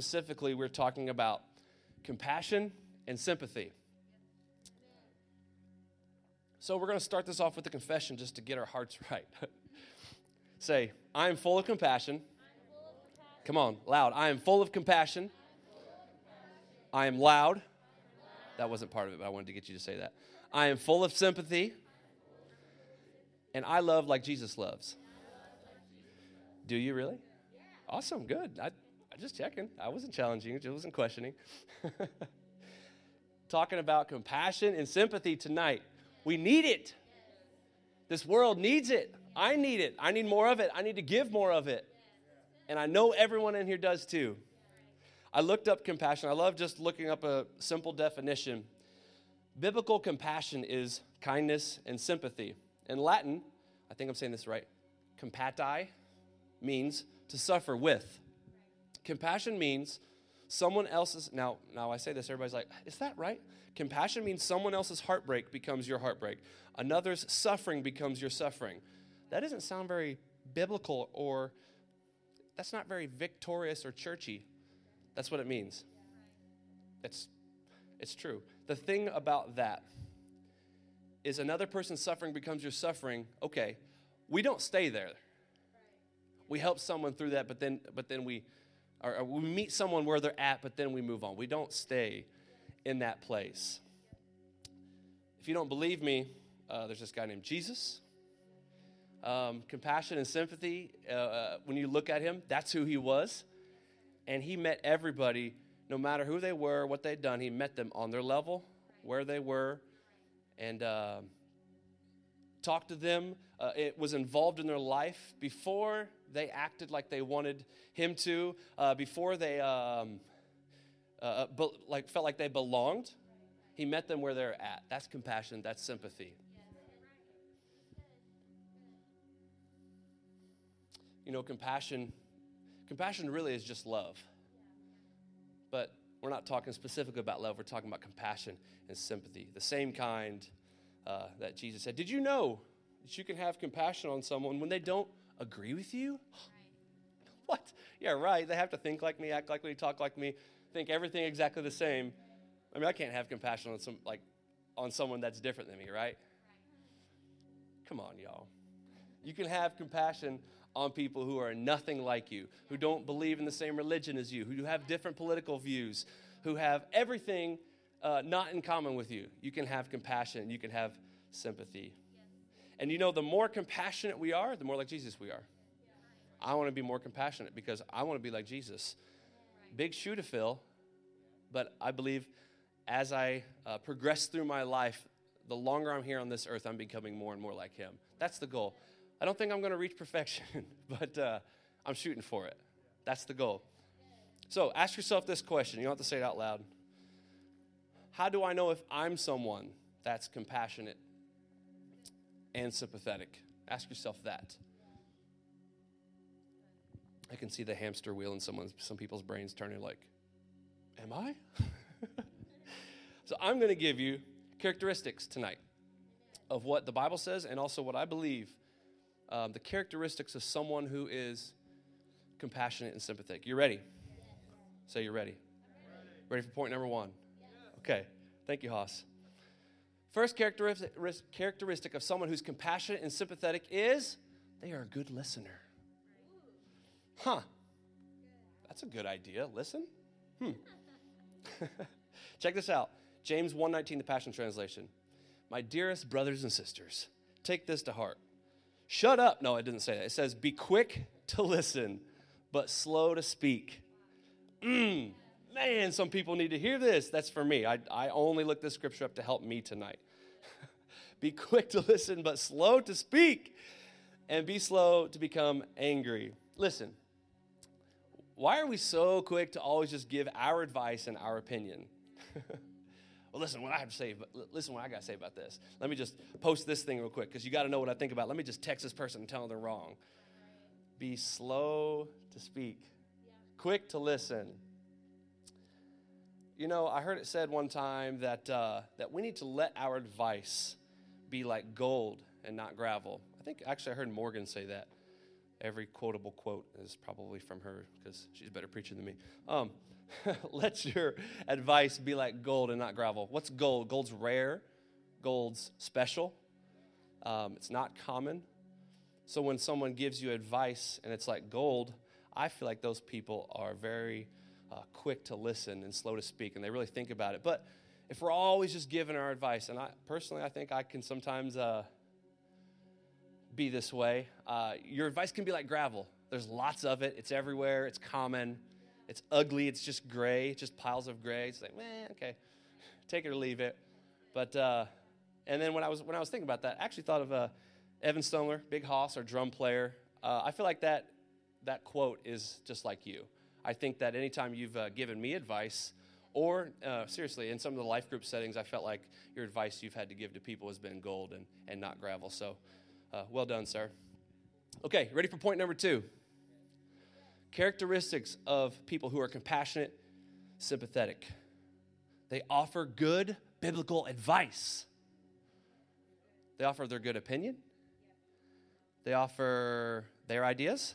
Specifically, we're talking about compassion and sympathy. So, we're going to start this off with a confession just to get our hearts right. Say, I am full of compassion. Come on, loud. I am full of compassion. I am loud. That wasn't part of it, but I wanted to get you to say that. I am full of sympathy. And I love like Jesus loves. Do you really? Awesome, good. I, I just checking. I wasn't challenging, I just wasn't questioning. Talking about compassion and sympathy tonight. We need it. This world needs it. I need it. I need more of it. I need to give more of it. And I know everyone in here does too. I looked up compassion. I love just looking up a simple definition. Biblical compassion is kindness and sympathy. In Latin, I think I'm saying this right, compati means to suffer with. Compassion means someone else's now now I say this everybody's like, "Is that right?" Compassion means someone else's heartbreak becomes your heartbreak. Another's suffering becomes your suffering. That doesn't sound very biblical or that's not very victorious or churchy. That's what it means. It's it's true. The thing about that is another person's suffering becomes your suffering. Okay, we don't stay there. We help someone through that, but then but then we or, or we meet someone where they're at, but then we move on. We don't stay in that place. If you don't believe me, uh, there's this guy named Jesus. Um, compassion and sympathy, uh, uh, when you look at him, that's who he was. And he met everybody, no matter who they were, what they'd done, he met them on their level, where they were, and uh, talked to them. Uh, it was involved in their life before they acted like they wanted him to, uh, before they um, uh, be- like felt like they belonged. He met them where they're at. That's compassion. That's sympathy. You know, compassion. Compassion really is just love. But we're not talking specifically about love. We're talking about compassion and sympathy, the same kind uh, that Jesus said. Did you know that you can have compassion on someone when they don't agree with you? what? Yeah, right. They have to think like me, act like me, talk like me, think everything exactly the same. I mean, I can't have compassion on some like on someone that's different than me, right? Come on, y'all. You can have compassion on people who are nothing like you, who don't believe in the same religion as you, who have different political views, who have everything uh, not in common with you. You can have compassion, you can have sympathy. And you know, the more compassionate we are, the more like Jesus we are. I want to be more compassionate because I want to be like Jesus. Big shoe to fill, but I believe as I uh, progress through my life, the longer I'm here on this earth, I'm becoming more and more like Him. That's the goal. I don't think I'm going to reach perfection, but uh, I'm shooting for it. That's the goal. So ask yourself this question. You don't have to say it out loud. How do I know if I'm someone that's compassionate and sympathetic? Ask yourself that. I can see the hamster wheel in someone's, some people's brains turning like, Am I? so I'm going to give you characteristics tonight of what the Bible says and also what I believe um, the characteristics of someone who is compassionate and sympathetic. You ready? Say you're ready. Ready for point number one? Okay. Thank you, Hoss. First characteristic, of someone who's compassionate and sympathetic is they are a good listener. Huh. That's a good idea. Listen. Hmm. Check this out. James 1:19 the Passion Translation. My dearest brothers and sisters, take this to heart. Shut up. No, it didn't say that. It says, Be quick to listen, but slow to speak. Mm, man, some people need to hear this. That's for me. I, I only looked this scripture up to help me tonight. be quick to listen, but slow to speak, and be slow to become angry. Listen, why are we so quick to always just give our advice and our opinion? Well, listen, what I have to say, listen what I got to say about this. Let me just post this thing real quick because you got to know what I think about. Let me just text this person and tell them they're wrong. Be slow to speak, quick to listen. You know, I heard it said one time that uh, that we need to let our advice be like gold and not gravel. I think actually I heard Morgan say that. Every quotable quote is probably from her because she's a better preacher than me. Um, let your advice be like gold and not gravel. What's gold? Gold's rare, gold's special, um, it's not common. So when someone gives you advice and it's like gold, I feel like those people are very uh, quick to listen and slow to speak, and they really think about it. But if we're always just giving our advice, and I personally, I think I can sometimes uh, be this way. Uh, your advice can be like gravel. There's lots of it. It's everywhere. It's common. It's ugly. It's just gray. Just piles of gray. It's like, man, okay, take it or leave it. But uh, and then when I was when I was thinking about that, I actually thought of uh, Evan Stoner, Big Hoss, our drum player. Uh, I feel like that that quote is just like you. I think that anytime you've uh, given me advice, or uh, seriously, in some of the life group settings, I felt like your advice you've had to give to people has been gold and, and not gravel. So, uh, well done, sir. Okay, ready for point number two? Characteristics of people who are compassionate, sympathetic. They offer good biblical advice. They offer their good opinion. They offer their ideas.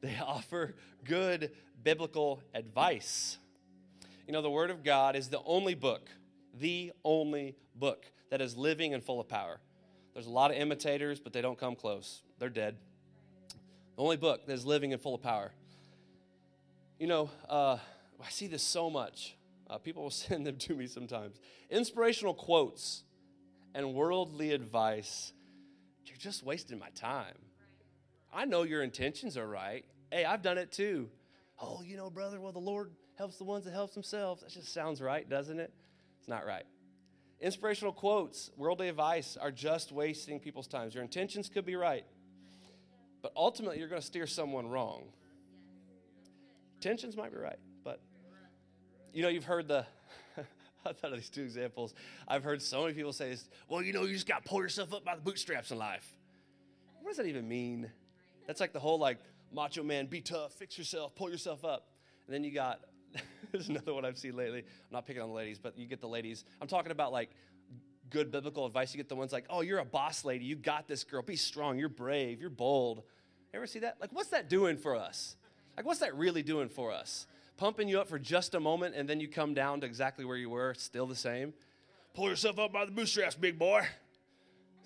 They offer good biblical advice. You know, the Word of God is the only book, the only book that is living and full of power. There's a lot of imitators, but they don't come close. They're dead. The only book that is living and full of power. You know, uh, I see this so much. Uh, people will send them to me sometimes. Inspirational quotes and worldly advice. You're just wasting my time. I know your intentions are right. Hey, I've done it too. Oh, you know, brother, well, the Lord helps the ones that helps themselves. That just sounds right, doesn't it? It's not right. Inspirational quotes, worldly advice are just wasting people's times. Your intentions could be right, but ultimately you're going to steer someone wrong. Intentions might be right, but you know, you've heard the I thought of these two examples. I've heard so many people say this, well, you know, you just got to pull yourself up by the bootstraps in life. What does that even mean? That's like the whole like macho man, be tough, fix yourself, pull yourself up. And then you got, there's another one I've seen lately. I'm not picking on the ladies, but you get the ladies. I'm talking about like good biblical advice. You get the ones like, oh, you're a boss lady. You got this girl. Be strong. You're brave. You're bold. Ever see that? Like, what's that doing for us? Like, what's that really doing for us? pumping you up for just a moment and then you come down to exactly where you were, still the same. Pull yourself up by the bootstraps, big boy.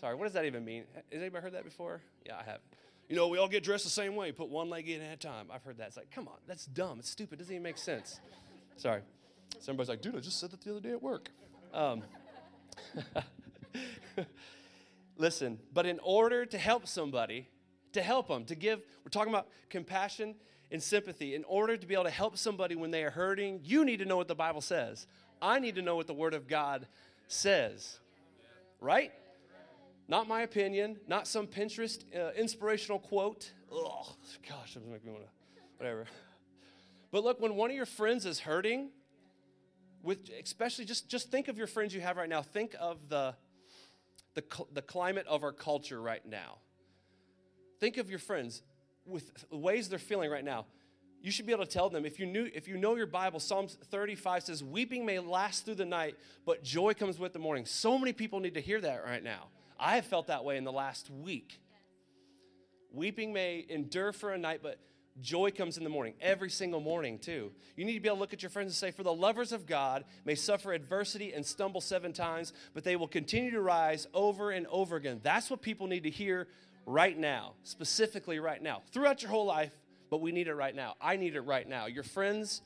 Sorry, what does that even mean? Has anybody heard that before? Yeah, I have. You know, we all get dressed the same way. Put one leg in at a time. I've heard that. It's like, come on, that's dumb. It's stupid. It doesn't even make sense. Sorry. Somebody's like, dude, I just said that the other day at work. Um, listen, but in order to help somebody, to help them, to give, we're talking about compassion and sympathy. In order to be able to help somebody when they are hurting, you need to know what the Bible says. I need to know what the Word of God says. Right? Not my opinion, not some Pinterest uh, inspirational quote. Oh, gosh, that making me want to, whatever. But look, when one of your friends is hurting, with especially just just think of your friends you have right now. Think of the the, the climate of our culture right now. Think of your friends with the ways they're feeling right now, you should be able to tell them if you knew if you know your bible psalms 35 says weeping may last through the night but joy comes with the morning so many people need to hear that right now i have felt that way in the last week weeping may endure for a night but joy comes in the morning every single morning too you need to be able to look at your friends and say for the lovers of god may suffer adversity and stumble seven times but they will continue to rise over and over again that's what people need to hear right now, specifically right now, throughout your whole life, but we need it right now. I need it right now. Your friends,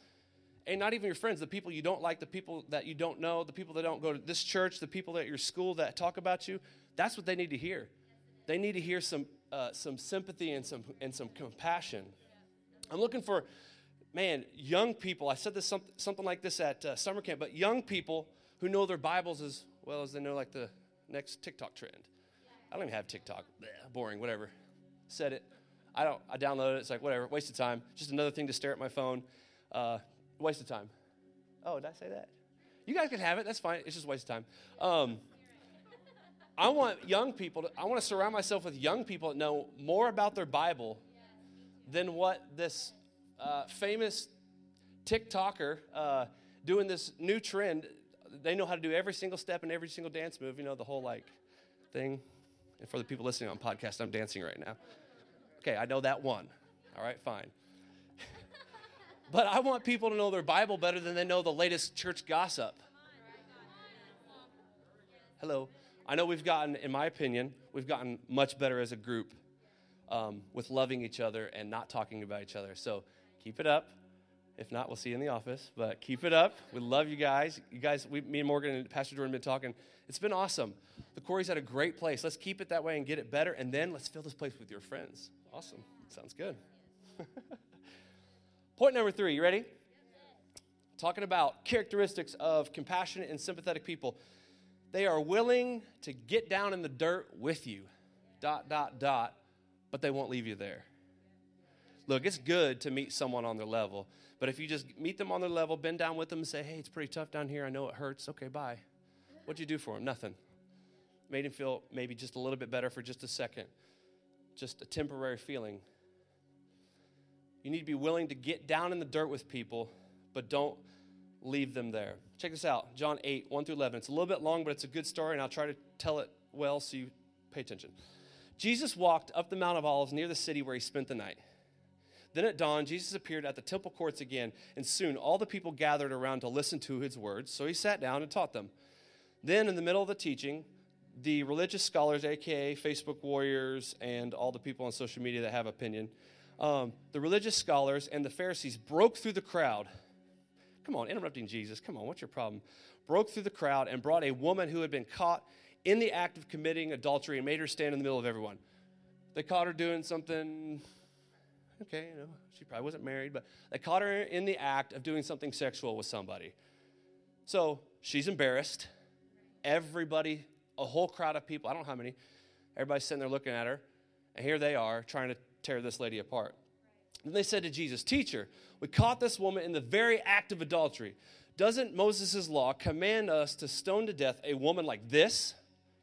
and not even your friends, the people you don't like, the people that you don't know, the people that don't go to this church, the people at your school that talk about you, that's what they need to hear. They need to hear some, uh, some sympathy and some, and some compassion. I'm looking for, man, young people. I said this something, something like this at uh, summer camp, but young people who know their Bibles as well as they know like the next TikTok trend. I don't even have TikTok. Blech, boring, whatever. Said it. I don't. I downloaded it. It's like whatever. Waste of time. Just another thing to stare at my phone. Uh, waste of time. Oh, did I say that? You guys can have it. That's fine. It's just waste of time. Um, I want young people. To, I want to surround myself with young people that know more about their Bible than what this uh, famous TikToker uh, doing this new trend. They know how to do every single step and every single dance move. You know the whole like thing. And for the people listening on podcast, I'm dancing right now. Okay, I know that one. All right, fine. but I want people to know their Bible better than they know the latest church gossip. Hello. I know we've gotten, in my opinion, we've gotten much better as a group um, with loving each other and not talking about each other. So keep it up. If not, we'll see you in the office. But keep it up. We love you guys. You guys, we, me and Morgan and Pastor Jordan have been talking. It's been awesome. The Quarry's at a great place. Let's keep it that way and get it better. And then let's fill this place with your friends. Awesome. Sounds good. Point number three. You ready? Talking about characteristics of compassionate and sympathetic people. They are willing to get down in the dirt with you. Dot, dot, dot. But they won't leave you there. Look, it's good to meet someone on their level. But if you just meet them on their level, bend down with them and say, hey, it's pretty tough down here. I know it hurts. Okay, bye. What'd you do for him? Nothing. Made him feel maybe just a little bit better for just a second, just a temporary feeling. You need to be willing to get down in the dirt with people, but don't leave them there. Check this out John 8, 1 through 11. It's a little bit long, but it's a good story, and I'll try to tell it well so you pay attention. Jesus walked up the Mount of Olives near the city where he spent the night. Then at dawn, Jesus appeared at the temple courts again, and soon all the people gathered around to listen to his words. So he sat down and taught them. Then, in the middle of the teaching, the religious scholars, aka Facebook warriors, and all the people on social media that have opinion, um, the religious scholars and the Pharisees broke through the crowd. Come on, interrupting Jesus. Come on, what's your problem? Broke through the crowd and brought a woman who had been caught in the act of committing adultery and made her stand in the middle of everyone. They caught her doing something okay, you know, she probably wasn't married, but they caught her in the act of doing something sexual with somebody. So she's embarrassed. Everybody, a whole crowd of people, I don't know how many, everybody's sitting there looking at her, and here they are trying to tear this lady apart. Then they said to Jesus, Teacher, we caught this woman in the very act of adultery. Doesn't Moses' law command us to stone to death a woman like this?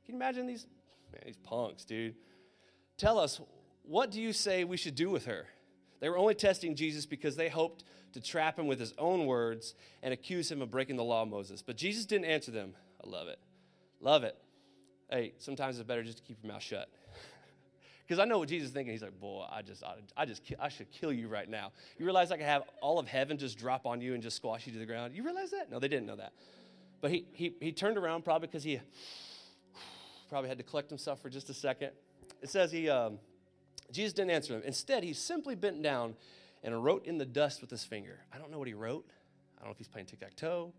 Can you imagine these? Man, these punks, dude. Tell us, what do you say we should do with her? They were only testing Jesus because they hoped to trap him with his own words and accuse him of breaking the law of Moses. But Jesus didn't answer them. I love it. Love it. Hey, sometimes it's better just to keep your mouth shut. Because I know what Jesus is thinking. He's like, boy, I just, I just, I should kill you right now. You realize I could have all of heaven just drop on you and just squash you to the ground? You realize that? No, they didn't know that. But he, he, he turned around probably because he probably had to collect himself for just a second. It says he, um, Jesus didn't answer him. Instead, he simply bent down and wrote in the dust with his finger. I don't know what he wrote. I don't know if he's playing tic tac toe,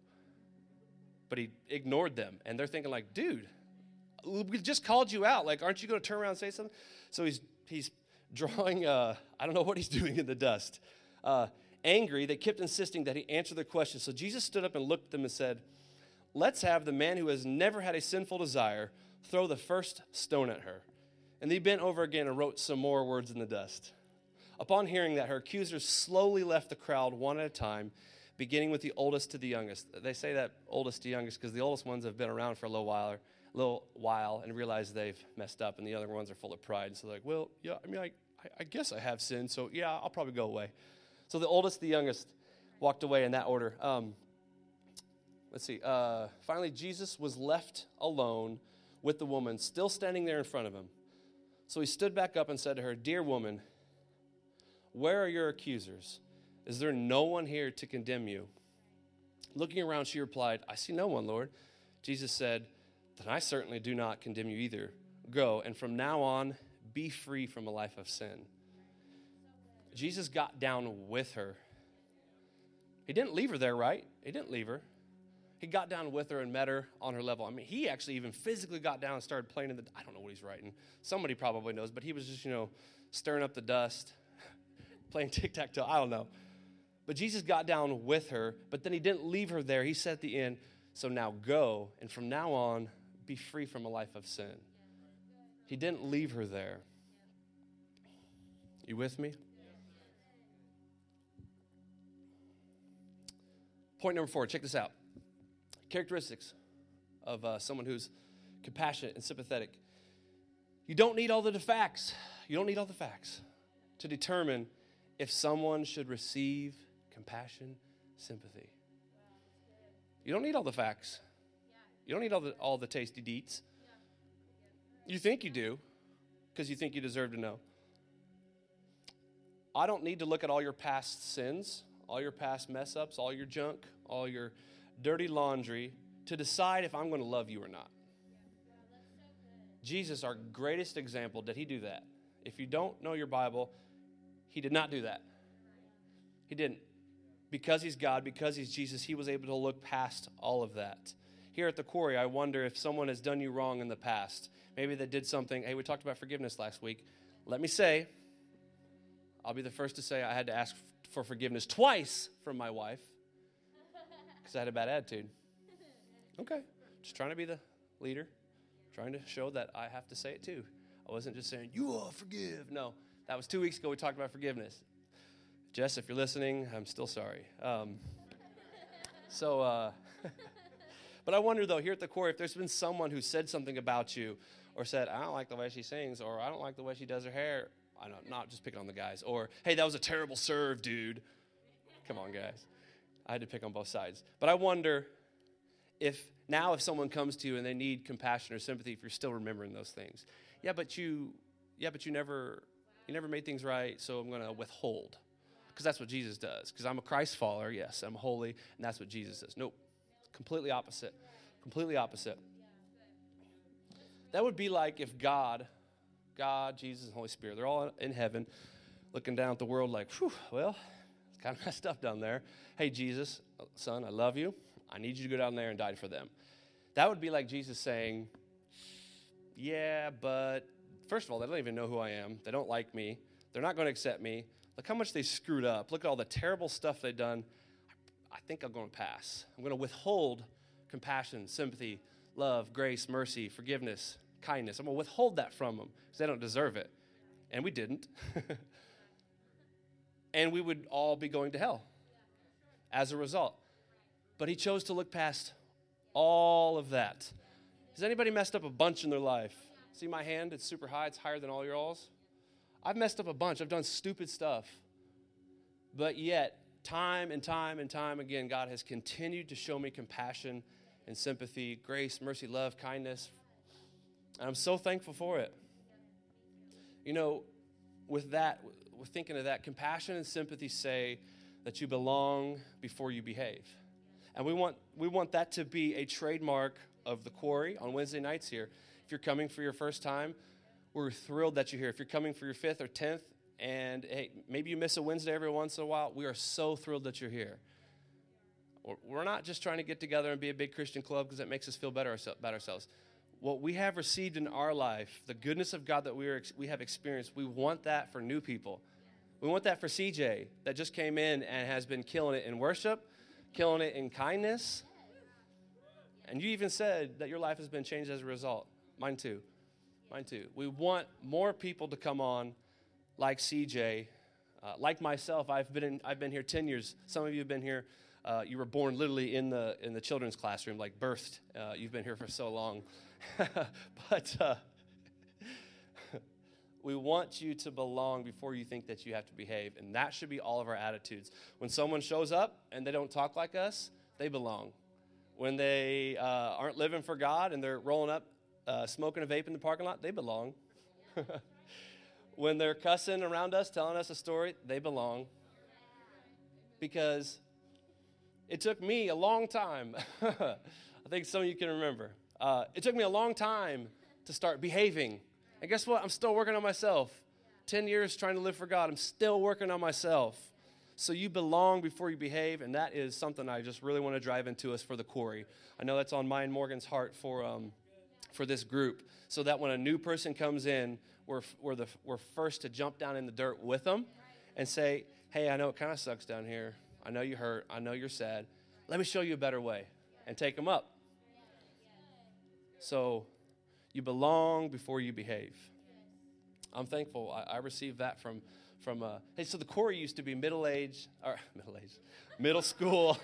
but he ignored them. And they're thinking, like, dude, we just called you out. Like, aren't you going to turn around and say something? So he's, he's drawing, uh, I don't know what he's doing in the dust. Uh, angry, they kept insisting that he answer their questions. So Jesus stood up and looked at them and said, Let's have the man who has never had a sinful desire throw the first stone at her. And he bent over again and wrote some more words in the dust. Upon hearing that, her accusers slowly left the crowd one at a time, beginning with the oldest to the youngest. They say that oldest to youngest because the oldest ones have been around for a little while, little while and realize they've messed up, and the other ones are full of pride. So they're like, well, yeah, I mean, I, I guess I have sinned, so yeah, I'll probably go away. So the oldest, the youngest, walked away in that order. Um, let's see. Uh, finally, Jesus was left alone with the woman, still standing there in front of him. So he stood back up and said to her, Dear woman, where are your accusers? Is there no one here to condemn you? Looking around, she replied, I see no one, Lord. Jesus said, Then I certainly do not condemn you either. Go, and from now on, be free from a life of sin. Jesus got down with her. He didn't leave her there, right? He didn't leave her he got down with her and met her on her level. I mean, he actually even physically got down and started playing in the. I don't know what he's writing. Somebody probably knows, but he was just, you know, stirring up the dust, playing tic tac toe. I don't know. But Jesus got down with her, but then he didn't leave her there. He said at the end, So now go, and from now on, be free from a life of sin. He didn't leave her there. You with me? Point number four, check this out characteristics of uh, someone who's compassionate and sympathetic. You don't need all the facts. You don't need all the facts to determine if someone should receive compassion, sympathy. You don't need all the facts. You don't need all the, all the tasty deets. You think you do because you think you deserve to know. I don't need to look at all your past sins, all your past mess ups, all your junk, all your dirty laundry to decide if I'm going to love you or not. Jesus, our greatest example, did he do that? If you don't know your Bible, he did not do that. He didn't. Because he's God, because he's Jesus, he was able to look past all of that. Here at the quarry, I wonder if someone has done you wrong in the past. Maybe they did something. Hey, we talked about forgiveness last week. Let me say, I'll be the first to say I had to ask for forgiveness twice from my wife because I had a bad attitude. Okay, just trying to be the leader, trying to show that I have to say it too. I wasn't just saying, You all forgive. No, that was two weeks ago. We talked about forgiveness. Jess, if you're listening, I'm still sorry. Um, so, uh, but I wonder though, here at the core, if there's been someone who said something about you or said, I don't like the way she sings, or I don't like the way she does her hair. I don't, not just picking on the guys. Or, hey, that was a terrible serve, dude. Come on, guys. I had to pick on both sides. But I wonder if now if someone comes to you and they need compassion or sympathy, if you're still remembering those things. Yeah, but you, yeah, but you never, you never made things right, so I'm going to withhold. Because that's what Jesus does. Because I'm a Christ follower, yes, I'm holy, and that's what Jesus does. Nope, completely opposite. Completely opposite. That would be like if God, God, Jesus, and Holy Spirit, they're all in heaven looking down at the world like, whew, well, it's kind of messed up down there. Hey, Jesus, son, I love you. I need you to go down there and die for them. That would be like Jesus saying, yeah, but first of all, they don't even know who I am. They don't like me. They're not going to accept me. Look how much they screwed up. Look at all the terrible stuff they've done. I think I'm going to pass. I'm going to withhold compassion, sympathy, love, grace, mercy, forgiveness, kindness. I'm going to withhold that from them because they don't deserve it. And we didn't. and we would all be going to hell as a result. But he chose to look past all of that. Has anybody messed up a bunch in their life? See my hand? It's super high, it's higher than all your alls. I've messed up a bunch. I've done stupid stuff. But yet, time and time and time again, God has continued to show me compassion and sympathy, grace, mercy, love, kindness. And I'm so thankful for it. You know, with that, with thinking of that, compassion and sympathy say that you belong before you behave. And we want, we want that to be a trademark of the quarry on Wednesday nights here. If you're coming for your first time, we're thrilled that you're here. If you're coming for your fifth or tenth, and hey, maybe you miss a Wednesday every once in a while, we are so thrilled that you're here. We're not just trying to get together and be a big Christian club because it makes us feel better about ourselves. What we have received in our life, the goodness of God that we, are, we have experienced, we want that for new people. We want that for CJ that just came in and has been killing it in worship, killing it in kindness. And you even said that your life has been changed as a result. Mine too. Mine too. We want more people to come on like CJ, uh, like myself. I've been, in, I've been here 10 years. Some of you have been here. Uh, you were born literally in the, in the children's classroom, like birthed. Uh, you've been here for so long. but uh, we want you to belong before you think that you have to behave. And that should be all of our attitudes. When someone shows up and they don't talk like us, they belong. When they uh, aren't living for God and they're rolling up uh, smoking a vape in the parking lot, they belong. when they're cussing around us, telling us a story, they belong. Because it took me a long time. I think some of you can remember. Uh, it took me a long time to start behaving. And guess what? I'm still working on myself. 10 years trying to live for God. I'm still working on myself. So you belong before you behave, and that is something I just really want to drive into us for the quarry. I know that's on mine Morgan's heart for um, for this group so that when a new person comes in, we're, we're, the, we're first to jump down in the dirt with them and say, hey, I know it kind of sucks down here. I know you hurt. I know you're sad. Let me show you a better way and take them up. So you belong before you behave. I'm thankful. I, I received that from, from uh, hey, so the core used to be middle age, or middle age, middle school.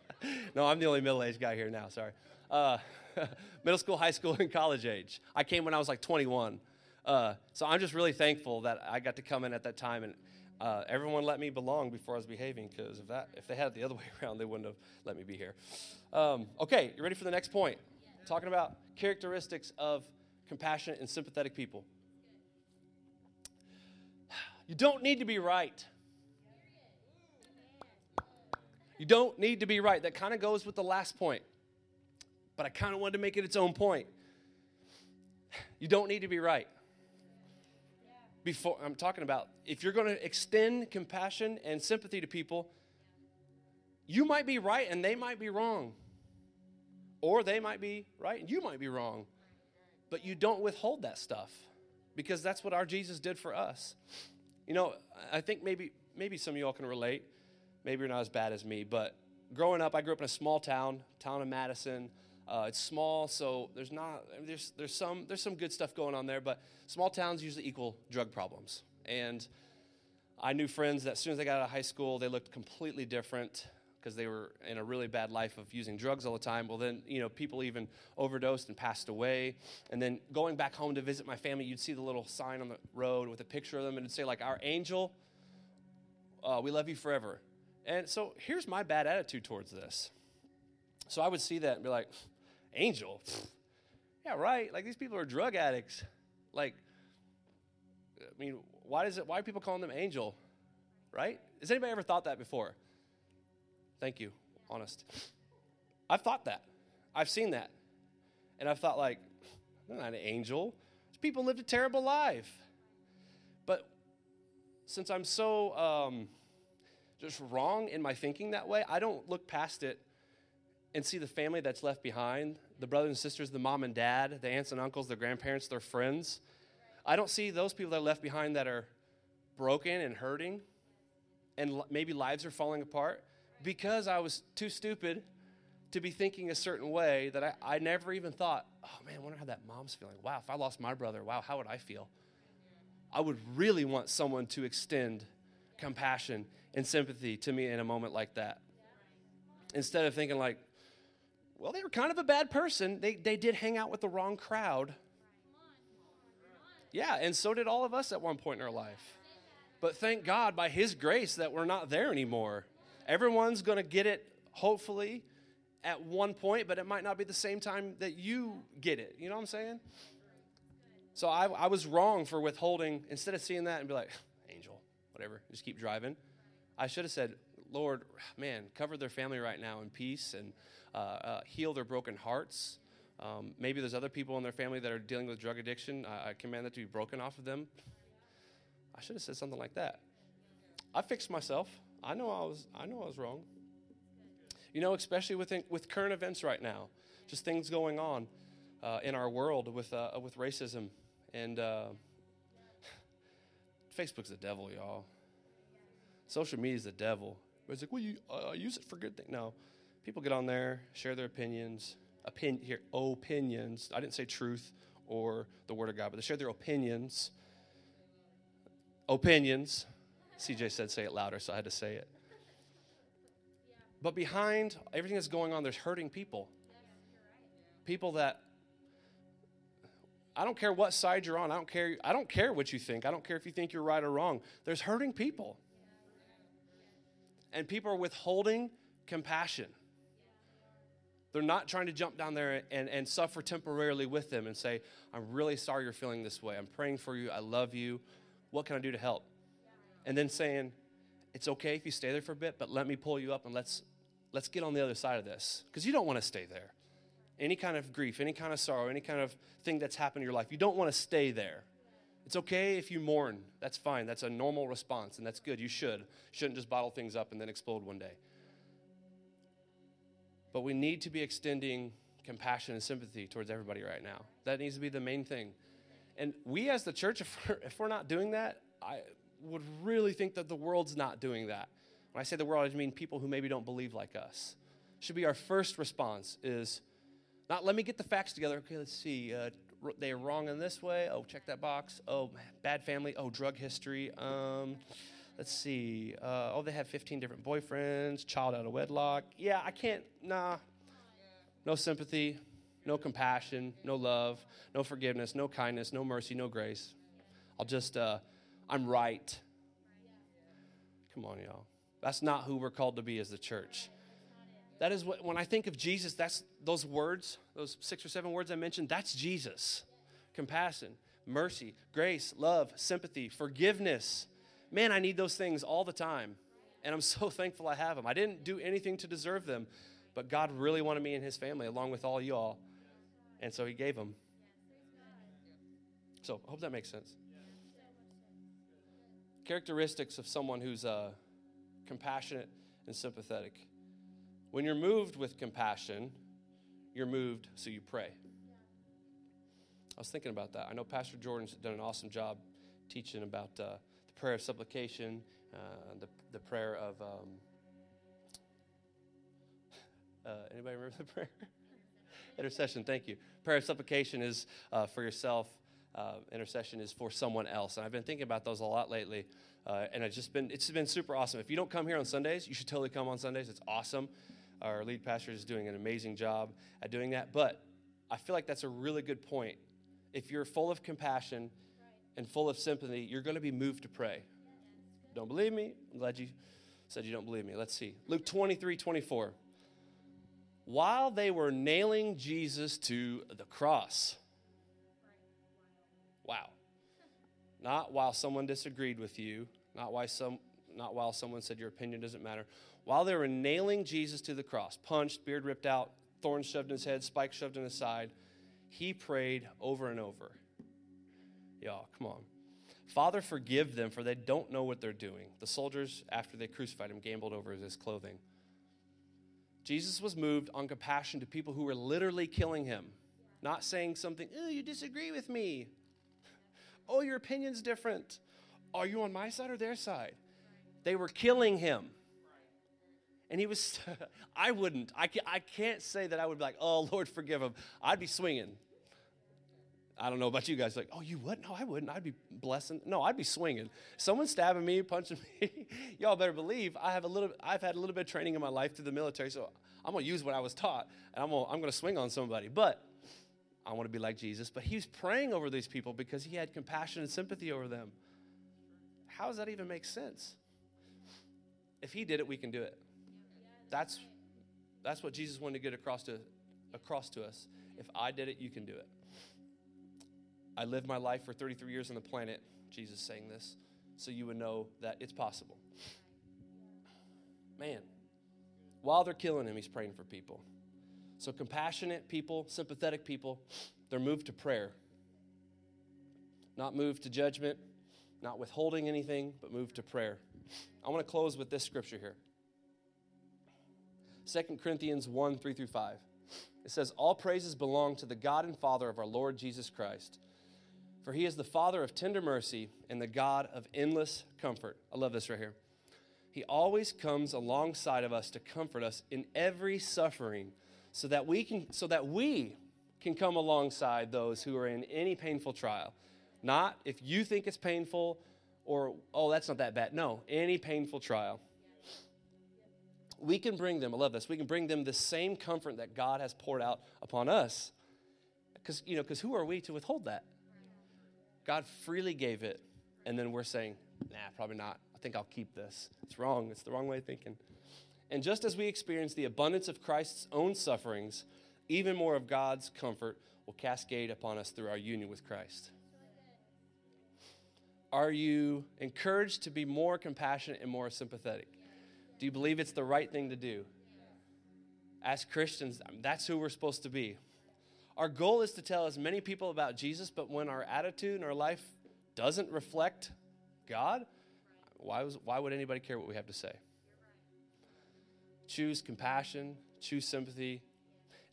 no, I'm the only middle aged guy here now, sorry. Uh, middle school, high school, and college age. I came when I was like 21. Uh, so I'm just really thankful that I got to come in at that time and uh, everyone let me belong before I was behaving because if that if they had it the other way around, they wouldn't have let me be here. Um, okay, you ready for the next point? Talking about characteristics of compassionate, and sympathetic people. You don't need to be right. You don't need to be right. That kind of goes with the last point, but I kind of wanted to make it its own point. You don't need to be right. Before I'm talking about if you're going to extend compassion and sympathy to people, you might be right and they might be wrong. Or they might be right and you might be wrong. But you don't withhold that stuff because that's what our Jesus did for us. You know, I think maybe maybe some of y'all can relate. Maybe you're not as bad as me, but growing up, I grew up in a small town, town of Madison. Uh, it's small, so there's not there's there's some there's some good stuff going on there, but small towns usually equal drug problems. And I knew friends that as soon as they got out of high school, they looked completely different because they were in a really bad life of using drugs all the time. Well, then, you know, people even overdosed and passed away. And then going back home to visit my family, you'd see the little sign on the road with a picture of them, and it'd say, like, Our angel, uh, we love you forever. And so here's my bad attitude towards this. So I would see that and be like, Angel? Yeah, right. Like, these people are drug addicts. Like, I mean, why does it, why are people calling them angel? Right? Has anybody ever thought that before? Thank you, honest. I've thought that. I've seen that. And I've thought, like, they're not an angel. These people lived a terrible life. But since I'm so um, just wrong in my thinking that way, I don't look past it and see the family that's left behind the brothers and sisters, the mom and dad, the aunts and uncles, their grandparents, their friends. I don't see those people that are left behind that are broken and hurting and maybe lives are falling apart because I was too stupid to be thinking a certain way that I, I never even thought, oh man, I wonder how that mom's feeling. Wow, if I lost my brother, wow, how would I feel? I would really want someone to extend compassion and sympathy to me in a moment like that. Instead of thinking like, well, they were kind of a bad person. They, they did hang out with the wrong crowd. Yeah, and so did all of us at one point in our life. But thank God by His grace that we're not there anymore. Everyone's going to get it, hopefully, at one point, but it might not be the same time that you get it. You know what I'm saying? So I, I was wrong for withholding, instead of seeing that and be like, angel, whatever, just keep driving. I should have said, Lord, man, cover their family right now in peace and uh, uh, heal their broken hearts. Um, maybe there's other people in their family that are dealing with drug addiction. I, I command that to be broken off of them. I should have said something like that. I fixed myself. I know I was I know I was wrong. You know, especially with with current events right now, just things going on uh, in our world with uh, with racism and uh, Facebook's the devil, y'all. Social media is the devil. It's like, well, you uh, use it for good things. No, people get on there, share their opinions, opin- here, opinions. I didn't say truth or the word of God, but they share their opinions. Opinions CJ said, say it louder, so I had to say it. But behind everything that's going on, there's hurting people. People that I don't care what side you're on. I don't care. I don't care what you think. I don't care if you think you're right or wrong. There's hurting people. And people are withholding compassion. They're not trying to jump down there and, and suffer temporarily with them and say, I'm really sorry you're feeling this way. I'm praying for you. I love you. What can I do to help? and then saying, it's okay if you stay there for a bit, but let me pull you up and let's let's get on the other side of this. Because you don't want to stay there. Any kind of grief, any kind of sorrow, any kind of thing that's happened in your life, you don't want to stay there. It's okay if you mourn. That's fine. That's a normal response, and that's good. You should. Shouldn't just bottle things up and then explode one day. But we need to be extending compassion and sympathy towards everybody right now. That needs to be the main thing. And we as the church, if we're, if we're not doing that, I, would really think that the world's not doing that. When I say the world, I mean people who maybe don't believe like us. Should be our first response is not let me get the facts together. Okay, let's see. Uh, they are wrong in this way. Oh, check that box. Oh, bad family. Oh, drug history. Um, let's see. Uh, oh, they have 15 different boyfriends. Child out of wedlock. Yeah, I can't. Nah. No sympathy. No compassion. No love. No forgiveness. No kindness. No mercy. No grace. I'll just. Uh, I'm right. Come on, y'all. That's not who we're called to be as the church. That is what, when I think of Jesus, that's those words, those six or seven words I mentioned, that's Jesus. compassion, mercy, grace, love, sympathy, forgiveness. Man, I need those things all the time. And I'm so thankful I have them. I didn't do anything to deserve them, but God really wanted me and His family along with all y'all. And so He gave them. So I hope that makes sense. Characteristics of someone who's uh, compassionate and sympathetic. When you're moved with compassion, you're moved so you pray. I was thinking about that. I know Pastor Jordan's done an awesome job teaching about uh, the prayer of supplication, uh, the, the prayer of. Um, uh, anybody remember the prayer? intercession, thank you. Prayer of supplication is uh, for yourself, uh, intercession is for someone else. And I've been thinking about those a lot lately. Uh, and it's just been it's been super awesome. If you don't come here on Sundays, you should totally come on Sundays. It's awesome. Our lead pastor is doing an amazing job at doing that. But I feel like that's a really good point if you're full of compassion and full of sympathy, you're going to be moved to pray. Don't believe me? I'm glad you said you don't believe me. Let's see. Luke 23 24. While they were nailing Jesus to the cross. Wow. Not while someone disagreed with you, not, why some, not while someone said your opinion doesn't matter. While they were nailing Jesus to the cross, punched, beard ripped out, thorns shoved in his head, spikes shoved in his side, he prayed over and over. Y'all, come on. Father, forgive them, for they don't know what they're doing. The soldiers, after they crucified him, gambled over his clothing. Jesus was moved on compassion to people who were literally killing him, not saying something, oh, you disagree with me. Oh, your opinion's different. Are you on my side or their side? They were killing him. And he was, I wouldn't, I, I can't say that I would be like, oh, Lord, forgive him. I'd be swinging. I don't know about you guys, like, oh, you would? No, I wouldn't. I'd be blessing. No, I'd be swinging. Someone stabbing me, punching me. Y'all better believe I have a little. I've had a little bit of training in my life through the military, so I'm gonna use what I was taught, and I'm gonna, I'm gonna swing on somebody. But I want to be like Jesus. But he was praying over these people because he had compassion and sympathy over them. How does that even make sense? If he did it, we can do it. That's, that's what Jesus wanted to get across to, across to us. If I did it, you can do it. I lived my life for 33 years on the planet, Jesus saying this, so you would know that it's possible. Man, while they're killing him, he's praying for people. So, compassionate people, sympathetic people, they're moved to prayer. Not moved to judgment, not withholding anything, but moved to prayer. I want to close with this scripture here 2 Corinthians 1 3 through 5. It says, All praises belong to the God and Father of our Lord Jesus Christ. For he is the Father of tender mercy and the God of endless comfort. I love this right here. He always comes alongside of us to comfort us in every suffering so that we can so that we can come alongside those who are in any painful trial. Not if you think it's painful or oh that's not that bad. No, any painful trial we can bring them, I love this, we can bring them the same comfort that God has poured out upon us. Because, you know, because who are we to withhold that? God freely gave it, and then we're saying, nah, probably not. I think I'll keep this. It's wrong. It's the wrong way of thinking. And just as we experience the abundance of Christ's own sufferings, even more of God's comfort will cascade upon us through our union with Christ. Are you encouraged to be more compassionate and more sympathetic? Do you believe it's the right thing to do? As Christians, that's who we're supposed to be. Our goal is to tell as many people about Jesus, but when our attitude and our life doesn't reflect God, why, was, why would anybody care what we have to say? Choose compassion, choose sympathy.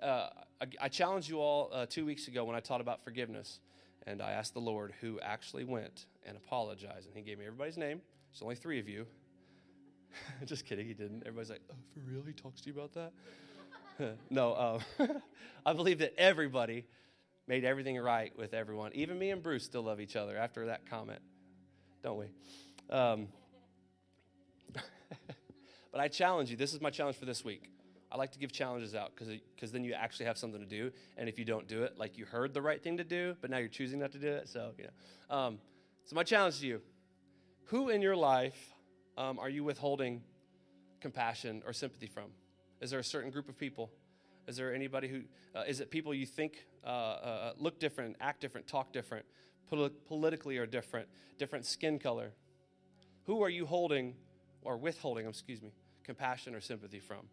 Uh, I, I, challenged you all uh, two weeks ago when I taught about forgiveness, and I asked the Lord who actually went and apologized, and He gave me everybody's name. There's only three of you. Just kidding, he didn't. Everybody's like, oh, for real? He talks to you about that? no, um, I believe that everybody made everything right with everyone. Even me and Bruce still love each other after that comment, don't we? Um, but I challenge you. This is my challenge for this week. I like to give challenges out because then you actually have something to do. And if you don't do it, like you heard the right thing to do, but now you're choosing not to do it. So, you know. Um, so, my challenge to you who in your life um, are you withholding compassion or sympathy from? Is there a certain group of people? Is there anybody who? Uh, is it people you think uh, uh, look different, act different, talk different, poli- politically are different, different skin color. Who are you holding or withholding, excuse me, compassion or sympathy from?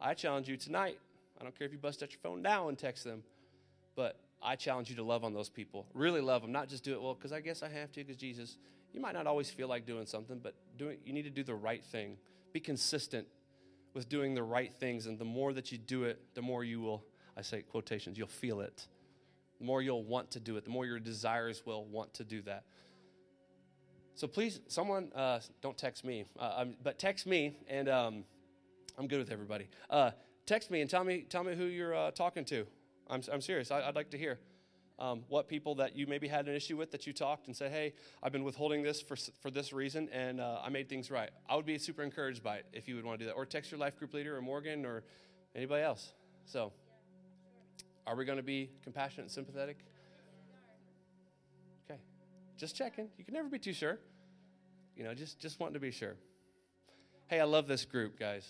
I challenge you tonight. I don't care if you bust out your phone now and text them, but I challenge you to love on those people. Really love them, not just do it well because I guess I have to because Jesus. You might not always feel like doing something, but you need to do the right thing. Be consistent with doing the right things, and the more that you do it, the more you will. I say quotations. You'll feel it. The more you'll want to do it. The more your desires will want to do that. So please, someone, uh, don't text me, uh, um, but text me, and um, I'm good with everybody. Uh, text me and tell me, tell me who you're uh, talking to. I'm, I'm serious. I, would like to hear um, what people that you maybe had an issue with that you talked and said, hey, I've been withholding this for, for this reason, and uh, I made things right. I would be super encouraged by it if you would want to do that. Or text your life group leader or Morgan or anybody else. So, are we going to be compassionate and sympathetic? Okay, just checking. You can never be too sure. You know, just just wanting to be sure. Hey, I love this group, guys.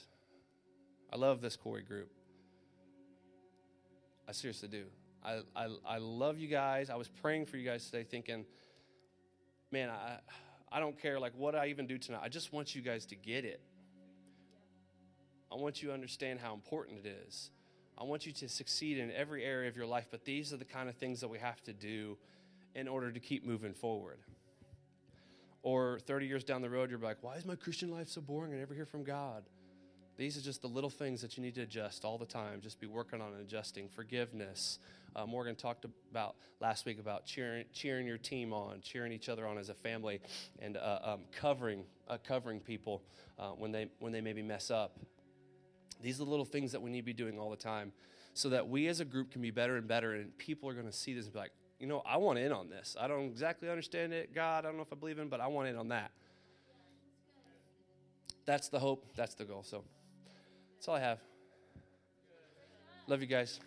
I love this Quarry group. I seriously do. I, I, I love you guys. I was praying for you guys today, thinking, man, I, I don't care like what I even do tonight. I just want you guys to get it. I want you to understand how important it is. I want you to succeed in every area of your life, but these are the kind of things that we have to do in order to keep moving forward. Or 30 years down the road, you're like, why is my Christian life so boring? I never hear from God. These are just the little things that you need to adjust all the time. Just be working on adjusting. Forgiveness. Uh, Morgan talked about last week about cheering, cheering your team on, cheering each other on as a family, and uh, um, covering, uh, covering people uh, when they when they maybe mess up. These are the little things that we need to be doing all the time, so that we as a group can be better and better, and people are going to see this and be like, you know, I want in on this. I don't exactly understand it, God. I don't know if I believe in, but I want in on that. That's the hope. That's the goal. So that's all I have. Love you guys.